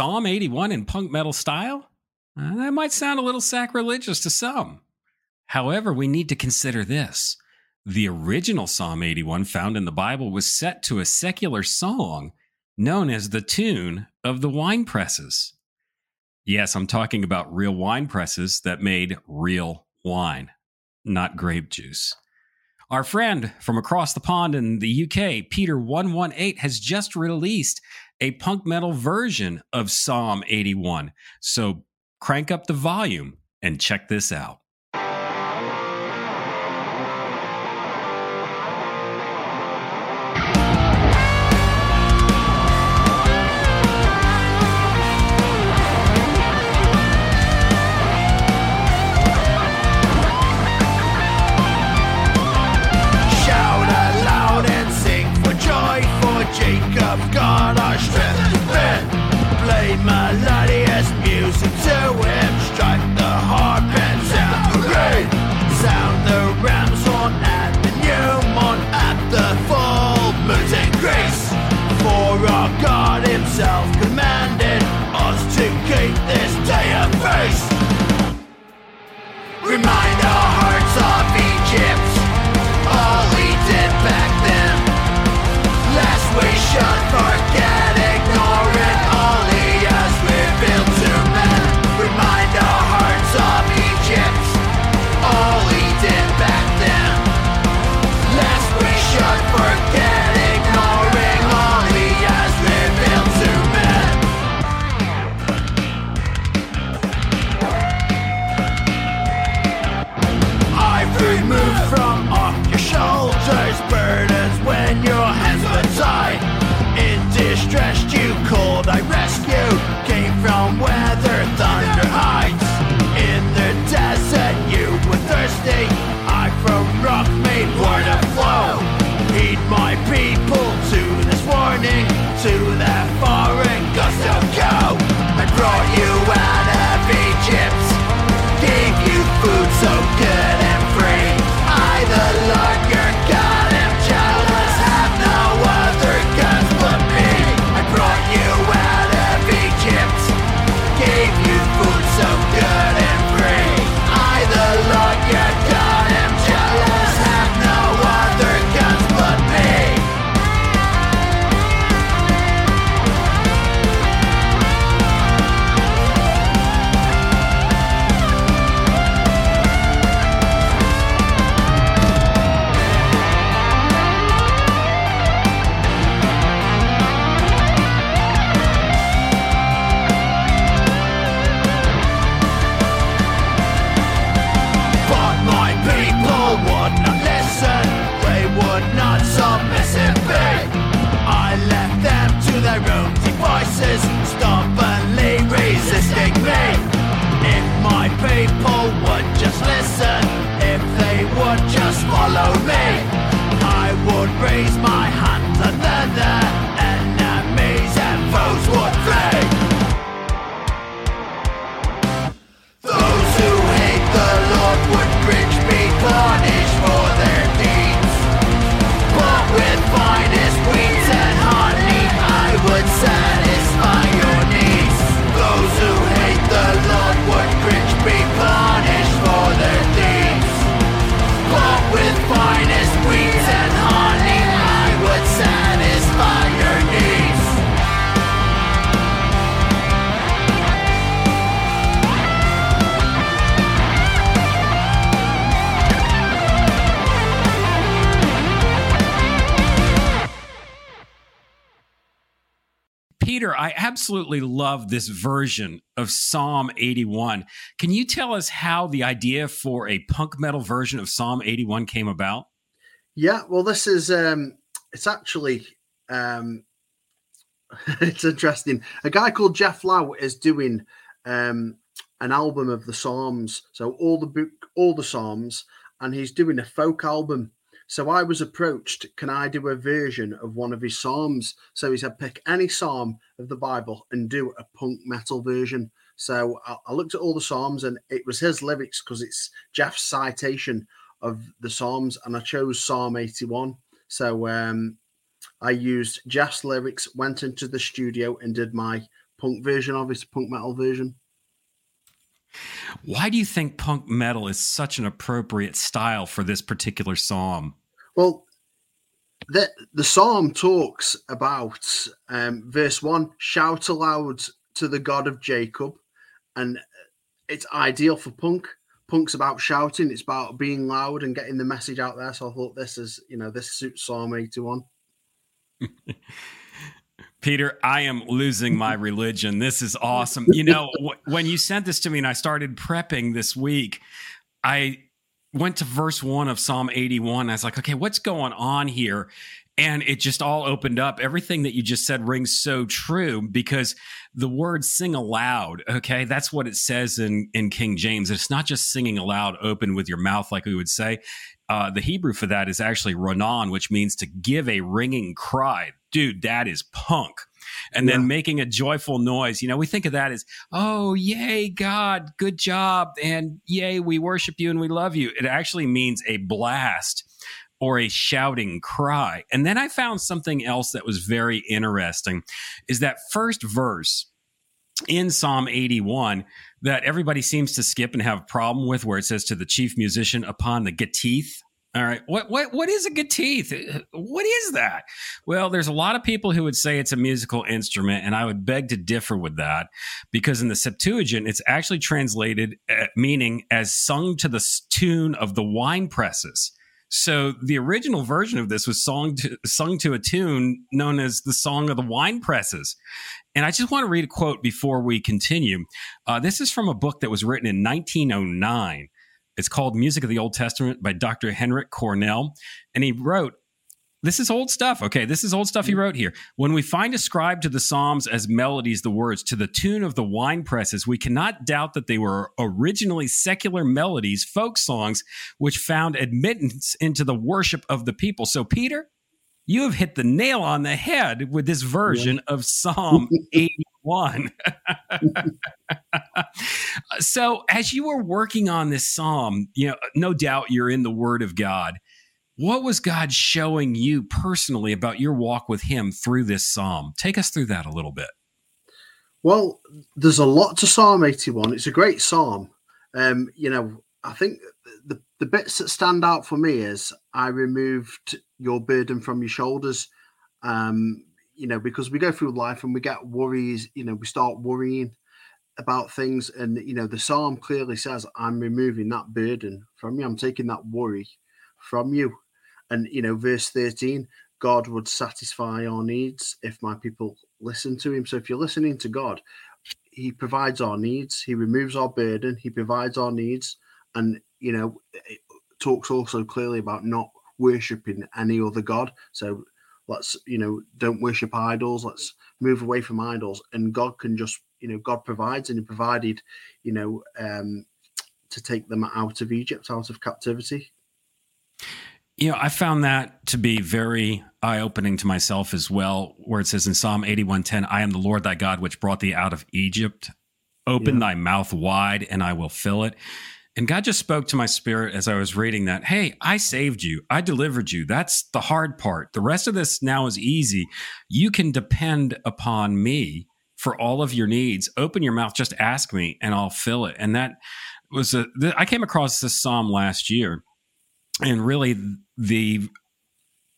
Psalm 81 in punk metal style? Uh, that might sound a little sacrilegious to some. However, we need to consider this. The original Psalm 81 found in the Bible was set to a secular song known as the tune of the wine presses. Yes, I'm talking about real wine presses that made real wine, not grape juice. Our friend from across the pond in the UK, Peter118, has just released a punk metal version of Psalm 81. So crank up the volume and check this out. Absolutely love this version of Psalm 81. Can you tell us how the idea for a punk metal version of Psalm 81 came about? Yeah, well, this is um, it's actually um, it's interesting. A guy called Jeff Lau is doing um, an album of the Psalms, so all the book, all the Psalms, and he's doing a folk album so I was approached, can I do a version of one of his psalms? So he said, pick any psalm of the Bible and do a punk metal version. So I, I looked at all the psalms and it was his lyrics because it's Jeff's citation of the psalms, and I chose Psalm 81. So um, I used Jeff's lyrics, went into the studio and did my punk version of it, punk metal version. Why do you think punk metal is such an appropriate style for this particular psalm? Well, the the psalm talks about um, verse one: "Shout aloud to the God of Jacob," and it's ideal for punk. Punk's about shouting; it's about being loud and getting the message out there. So I thought this is, you know, this suits Psalm eighty-one. Peter, I am losing my religion. This is awesome. You know, when you sent this to me and I started prepping this week, I went to verse one of Psalm 81. I was like, okay, what's going on here? And it just all opened up. Everything that you just said rings so true because the word sing aloud, okay, that's what it says in, in King James. It's not just singing aloud, open with your mouth, like we would say. Uh, the Hebrew for that is actually ranan, which means to give a ringing cry. Dude, that is punk. And yeah. then making a joyful noise. You know, we think of that as, oh, yay, God, good job. And yay, we worship you and we love you. It actually means a blast or a shouting cry. And then I found something else that was very interesting is that first verse in Psalm 81 that everybody seems to skip and have a problem with, where it says to the chief musician upon the gatith. All right, what what what is a gatith? What is that? Well, there's a lot of people who would say it's a musical instrument, and I would beg to differ with that because in the Septuagint, it's actually translated uh, meaning as sung to the tune of the wine presses. So the original version of this was sung to, sung to a tune known as the Song of the Wine Presses. And I just want to read a quote before we continue. Uh, this is from a book that was written in 1909. It's called Music of the Old Testament by Dr. Henrik Cornill. And he wrote, this is old stuff. Okay, this is old stuff he mm-hmm. wrote here. When we find ascribed to the Psalms as melodies the words to the tune of the wine presses, we cannot doubt that they were originally secular melodies, folk songs, which found admittance into the worship of the people. So, Peter, you have hit the nail on the head with this version yeah. of Psalm 81. so, as you were working on this psalm, you know, no doubt you're in the Word of God. What was God showing you personally about your walk with Him through this psalm? Take us through that a little bit. Well, there's a lot to Psalm 81. It's a great psalm. Um, you know, I think the, the bits that stand out for me is I removed your burden from your shoulders. Um, you know, because we go through life and we get worries, you know, we start worrying about things. And, you know, the psalm clearly says, I'm removing that burden from you. I'm taking that worry from you. And, you know, verse 13, God would satisfy our needs if my people listen to him. So if you're listening to God, he provides our needs, he removes our burden, he provides our needs. And, you know, it talks also clearly about not worshiping any other God. So let's, you know, don't worship idols. Let's move away from idols. And God can just, you know, God provides and he provided, you know, um, to take them out of Egypt, out of captivity. You know, I found that to be very eye opening to myself as well, where it says in Psalm 81:10, I am the Lord thy God, which brought thee out of Egypt. Open yeah. thy mouth wide, and I will fill it. And God just spoke to my spirit as I was reading that. Hey, I saved you. I delivered you. That's the hard part. The rest of this now is easy. You can depend upon me for all of your needs. Open your mouth, just ask me, and I'll fill it. And that was a, I came across this psalm last year and really the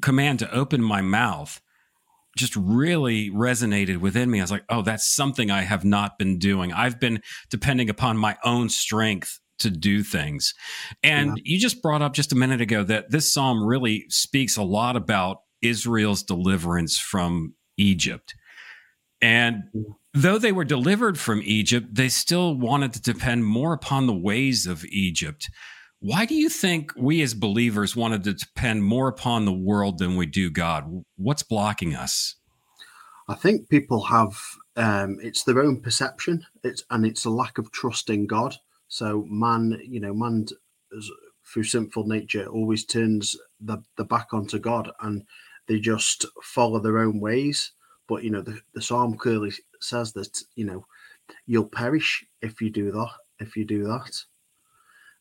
command to open my mouth just really resonated within me. I was like, oh, that's something I have not been doing. I've been depending upon my own strength to do things. And yeah. you just brought up just a minute ago that this psalm really speaks a lot about Israel's deliverance from Egypt. And though they were delivered from Egypt, they still wanted to depend more upon the ways of Egypt. Why do you think we as believers wanted to depend more upon the world than we do God? What's blocking us? I think people have um, it's their own perception. It's and it's a lack of trust in God. So man, you know, man through sinful nature always turns the, the back onto God and they just follow their own ways. But you know, the, the psalm clearly says that, you know, you'll perish if you do that, if you do that.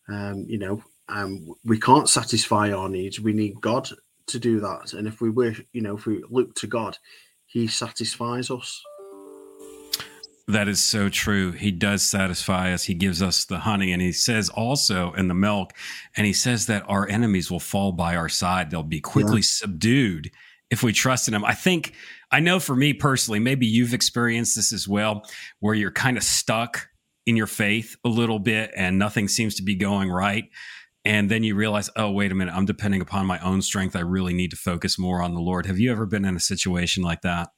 Um, you know, um, we can't satisfy our needs. We need God to do that. And if we wish, you know, if we look to God, He satisfies us. That is so true. He does satisfy us. He gives us the honey. And he says also in the milk, and he says that our enemies will fall by our side. They'll be quickly yeah. subdued if we trust in him. I think, I know for me personally, maybe you've experienced this as well, where you're kind of stuck in your faith a little bit and nothing seems to be going right. And then you realize, oh, wait a minute, I'm depending upon my own strength. I really need to focus more on the Lord. Have you ever been in a situation like that?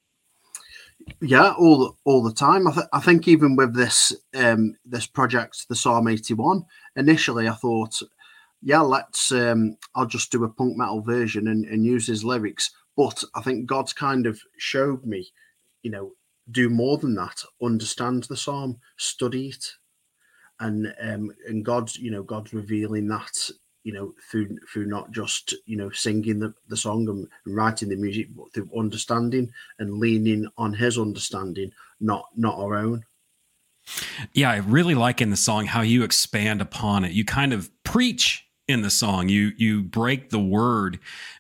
Yeah, all all the time. I, th- I think even with this um, this project, the Psalm eighty one, initially I thought, yeah, let's um, I'll just do a punk metal version and, and use his lyrics. But I think God's kind of showed me, you know, do more than that. Understand the psalm, study it, and um, and God's you know God's revealing that you know, through through not just you know singing the, the song and, writing the music, but through understanding and leaning on His understanding, not not our own. Yeah, I really like in the song how you expand upon it. You kind of preach in the song. You you break the word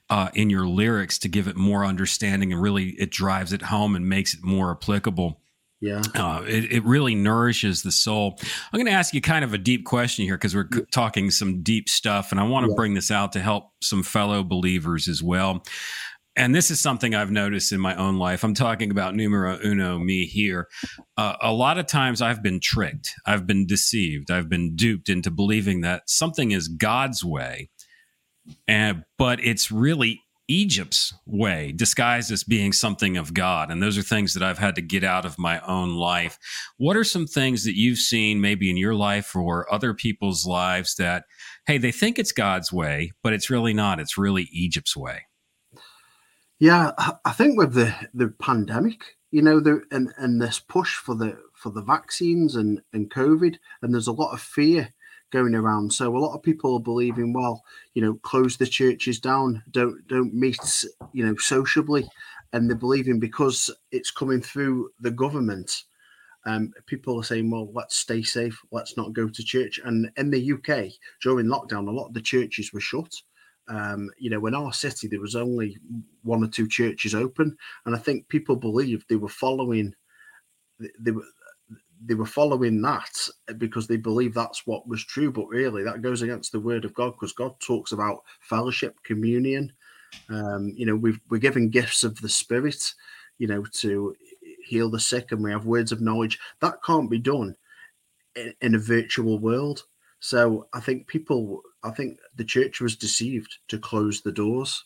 uh, in your lyrics to give it more understanding, and really it drives it home and makes it more applicable. Yeah. Uh, it, it really nourishes the soul. I'm going to ask you kind of a deep question here because we're yeah. talking some deep stuff, and I want to yeah. bring this out to help some fellow believers as well. And this is something I've noticed in my own life. I'm talking about numero uno, me here. Uh, a lot of times I've been tricked, I've been deceived, I've been duped into believing that something is God's way, and but it's really Egypt's way, disguised as being something of God. And those are things that I've had to get out of my own life. What are some things that you've seen maybe in your life or other people's lives that, hey, they think it's God's way, but it's really not? It's really Egypt's way. Yeah, I think with the, the pandemic, you know, the, and, and this push for the for the vaccines and, and COVID, and there's a lot of fear going around. So a lot of people are believing, well, you know, close the churches down, don't don't meet, you know, sociably, and they're believing because it's coming through the government. Um, people are saying, well, let's stay safe, let's not go to church. And in the UK during lockdown, a lot of the churches were shut. Um, you know, in our city, there was only one or two churches open, and I think people believed they were following. They were they were following that because they believed that's what was true. But really, that goes against the word of God because God talks about fellowship, communion. Um, you know, we are given gifts of the Spirit, you know, to heal the sick, and we have words of knowledge. That can't be done in, in a virtual world. So I think people, I think the church was deceived to close the doors.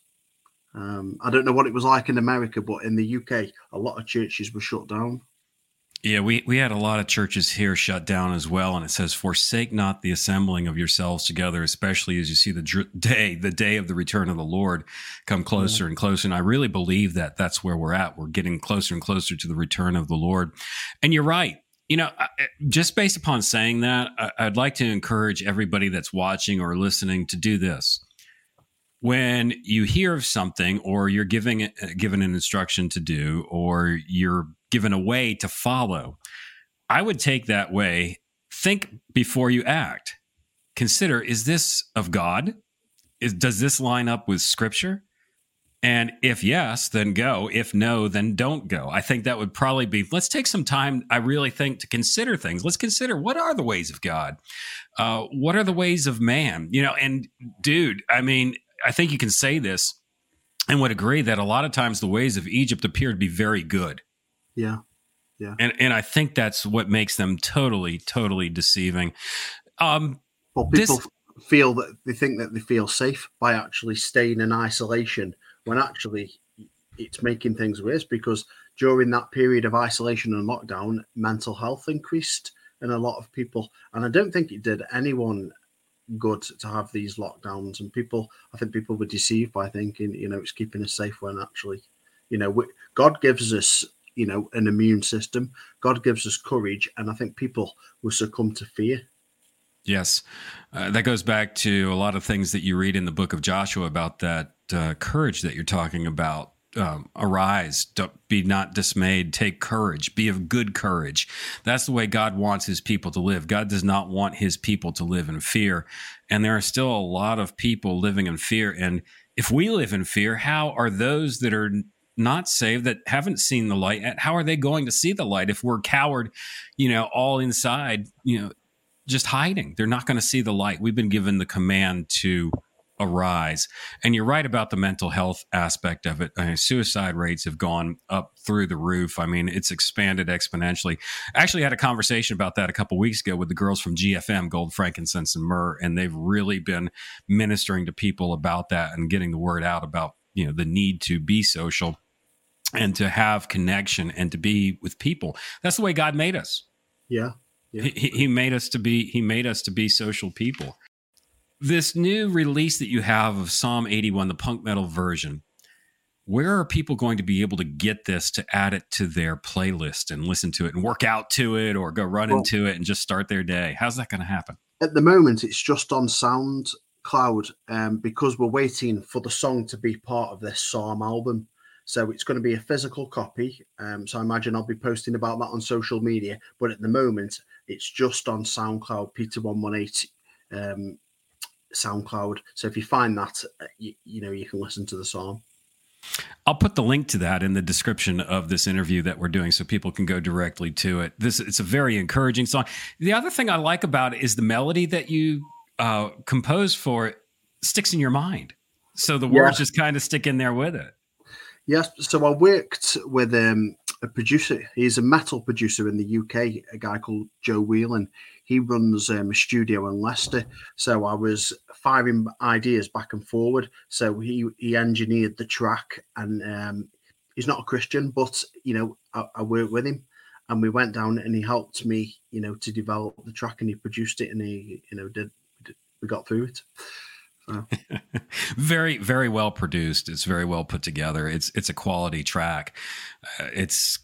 Um, I don't know what it was like in America, but in the UK, a lot of churches were shut down. Yeah, we, we had a lot of churches here shut down as well. And it says, Forsake not the assembling of yourselves together, especially as you see the dr- day, the day of the return of the Lord come closer yeah. and closer. And I really believe that that's where we're at. We're getting closer and closer to the return of the Lord. And you're right. You know, just based upon saying that, I'd like to encourage everybody that's watching or listening to do this when you hear of something or you're giving uh, given an instruction to do or you're given a way to follow. I would take that way. Think before you act. Consider is this of god? Is, does this line up with scripture? And if yes then go. If no then don't go. I think that would probably be let's take some time i really think to consider things. Let's consider what are the ways of god? Uh, what are the ways of man? You know and dude i mean I think you can say this and would agree that a lot of times the ways of Egypt appear to be very good. Yeah. Yeah. And and I think that's what makes them totally, totally deceiving. Um well people this, feel that they think that they feel safe by actually staying in isolation when actually it's making things worse because during that period of isolation and lockdown, mental health increased in a lot of people. And I don't think it did anyone good to have these lockdowns and people i think people were deceived by thinking you know it's keeping us safe when actually you know we, god gives us you know an immune system god gives us courage and i think people will succumb to fear yes uh, that goes back to a lot of things that you read in the book of joshua about that uh, courage that you're talking about um, arise, be not dismayed, take courage, be of good courage. That's the way God wants his people to live. God does not want his people to live in fear. And there are still a lot of people living in fear. And if we live in fear, how are those that are not saved that haven't seen the light. How are they going to see the light if we're coward, you know, all inside, you know, just hiding? They're not going to see the light. We've been given the command to arise. And you're right about the mental health aspect of it. I mean, suicide rates have gone up through the roof. I mean, it's expanded exponentially. I actually had a conversation about that a couple weeks ago with the girls from GFM, Gold, Frankincense, and Myrrh, and they've really been ministering to people about that and getting the word out about you know the need to be social and to have connection and to be with people. That's the way God made us. Yeah. yeah. He, he made us to be he made us to be social people this new release that you have of Psalm 81, the punk metal version, where are people going to be able to get this to add it to their playlist and listen to it and work out to it or go run well, into it and just start their day? How's that going to happen? At the moment, it's just on SoundCloud um, because we're waiting for the song to be part of this Psalm album. So it's going to be a physical copy. Um, so I imagine I'll be posting about that on social media. But at the moment, it's just on SoundCloud, Peter118. Um, SoundCloud. So if you find that, uh, you, you know, you can listen to the song. I'll put the link to that in the description of this interview that we're doing so people can go directly to it. This it's a very encouraging song. The other thing I like about it is the melody that you uh, compose for it sticks in your mind. So the words yeah. just kind of stick in there with it. Yes. So I worked with um, a producer. He's a metal producer in the UK, a guy called Joe Whelan. He runs um, a studio in Leicester. So I was firing ideas back and forward. So he he engineered the track, and um, he's not a Christian, but you know I, I worked with him, and we went down and he helped me, you know, to develop the track, and he produced it, and he you know did, did we got through it. very very well produced it's very well put together it's it's a quality track uh, it's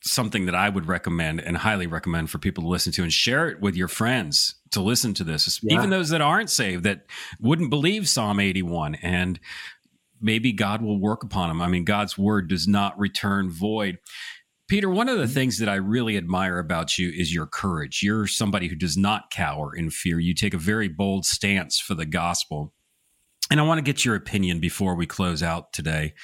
something that I would recommend and highly recommend for people to listen to and share it with your friends to listen to this, yeah. even those that aren't saved that wouldn't believe Psalm 81 and maybe God will work upon them. I mean, God's word does not return void. Peter, one of the mm-hmm. things that I really admire about you is your courage. You're somebody who does not cower in fear. You take a very bold stance for the gospel. And I want to get your opinion before we close out today.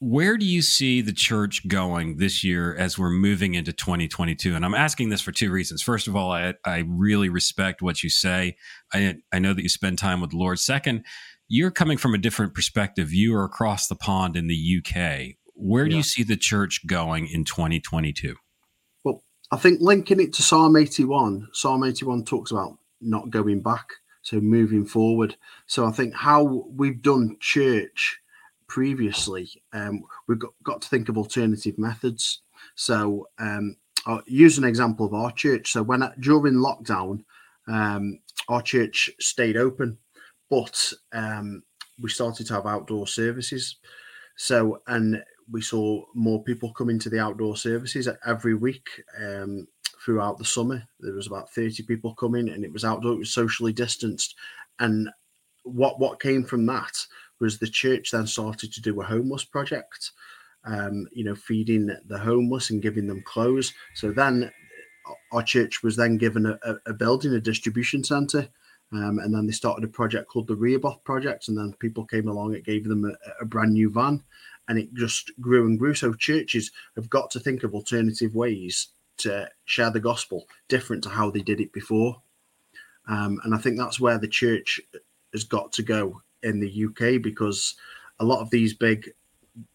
Where do you see the church going this year as we're moving into 2022 and i'm asking this for two reasons. First of all i, I really respect what you say. I, I know that you spend time with the lord. Second you're coming from a different perspective. You are across the pond in the uk where yeah. do you see the church going in 2022 well i think linking it to psalm 81 psalm 81 talks about not going back so moving forward so i think how we've done church previously, um, we've got, got to think of alternative methods. So, um, I'll use an example of our church. So, when during lockdown, um, our church stayed open, but um, we started to have outdoor services. So, and we saw more people coming to the outdoor services every week um, throughout the summer. There was about 30 people coming, and it was outdoor, it was socially distanced. And what what came from that was the church then started to do a homeless project, um, you know, feeding the homeless and giving them clothes. So then our church was then given a, a building, a distribution center. Um, and then they started a project called the Rehoboth Project. And then people came along, it gave them a, a brand new van and it just grew and grew. So churches have got to think of alternative ways to share the gospel different to how they did it before. Um, and I think that's where the church has got to go in the UK because a lot of these big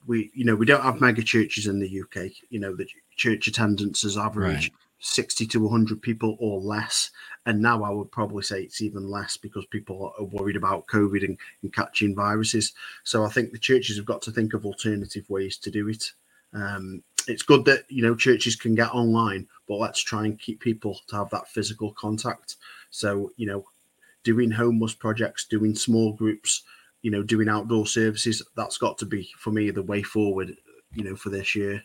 we you know we don't have mega churches in the UK. You know the church attendance is average right. 60 to 100 people or less, and now I would probably say it's even less because people are worried about COVID and, and catching viruses. So I think the churches have got to think of alternative ways to do it. Um, it's good that you know churches can get online, but let's try and keep people to have that physical contact. So you know doing homeless projects, doing small groups, you know, doing outdoor services. That's got to be for me the way forward, you know, for this year.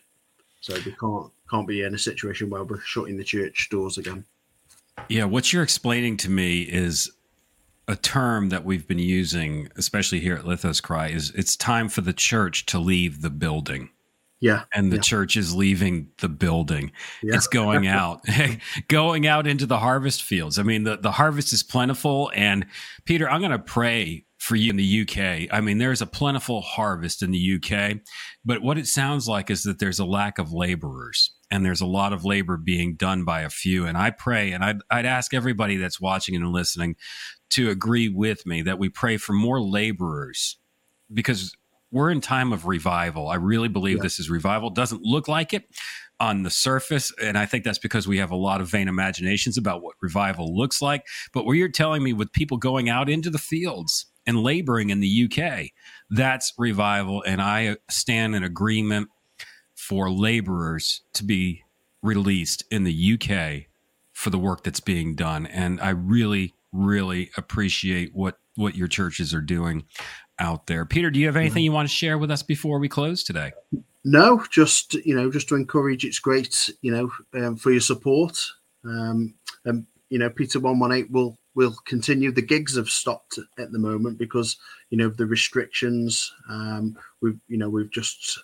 So we can't can't be in a situation where we're shutting the church doors again. Yeah, what you're explaining to me is a term that we've been using, especially here at Lithos Cry, is it's time for the church to leave the building. Yeah. And the yeah. church is leaving the building. Yeah. It's going out, going out into the harvest fields. I mean, the, the harvest is plentiful. And Peter, I'm going to pray for you in the UK. I mean, there's a plentiful harvest in the UK, but what it sounds like is that there's a lack of laborers and there's a lot of labor being done by a few. And I pray, and I'd, I'd ask everybody that's watching and listening to agree with me that we pray for more laborers because we're in time of revival. I really believe yeah. this is revival. Doesn't look like it on the surface. And I think that's because we have a lot of vain imaginations about what revival looks like. But what you're telling me with people going out into the fields and laboring in the UK, that's revival. And I stand in agreement for laborers to be released in the UK for the work that's being done. And I really, really appreciate what what your churches are doing out there. Peter, do you have anything you want to share with us before we close today? No, just you know, just to encourage. It's great, you know, um, for your support. Um, and you know, Peter One One Eight will will continue. The gigs have stopped at the moment because you know the restrictions. Um, we've you know we've just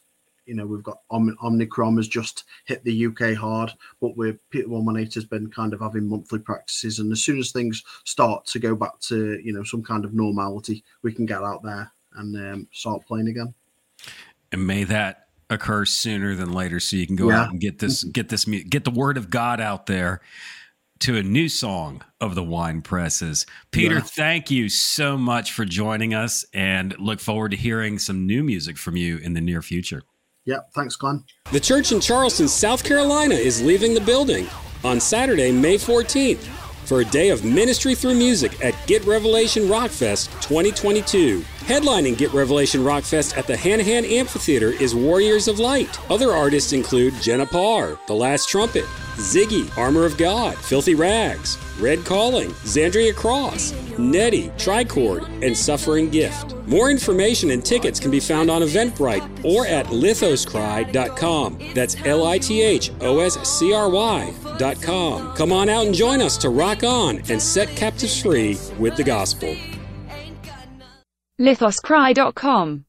you know we've got Om- Omicron has just hit the UK hard, but we're Peter One One Eight has been kind of having monthly practices, and as soon as things start to go back to you know some kind of normality, we can get out there and um, start playing again. And may that occur sooner than later so you can go yeah. out and get this get this get the word of God out there to a new song of the wine presses. Peter, yeah. thank you so much for joining us and look forward to hearing some new music from you in the near future. Yeah, thanks, Glenn. The church in Charleston, South Carolina is leaving the building on Saturday, May 14th for a day of ministry through music at Get Revelation Rockfest 2022. Headlining Get Revelation Rockfest at the Hanahan Amphitheater is Warriors of Light. Other artists include Jenna Parr, The Last Trumpet, Ziggy, Armor of God, Filthy Rags, Red Calling, Xandria Cross, Nettie, Tricord, and Suffering Gift. More information and tickets can be found on Eventbrite or at lithoscry.com. That's L I T H O S C R Y.com. Come on out and join us to rock on and set captives free with the gospel. lithoscry.com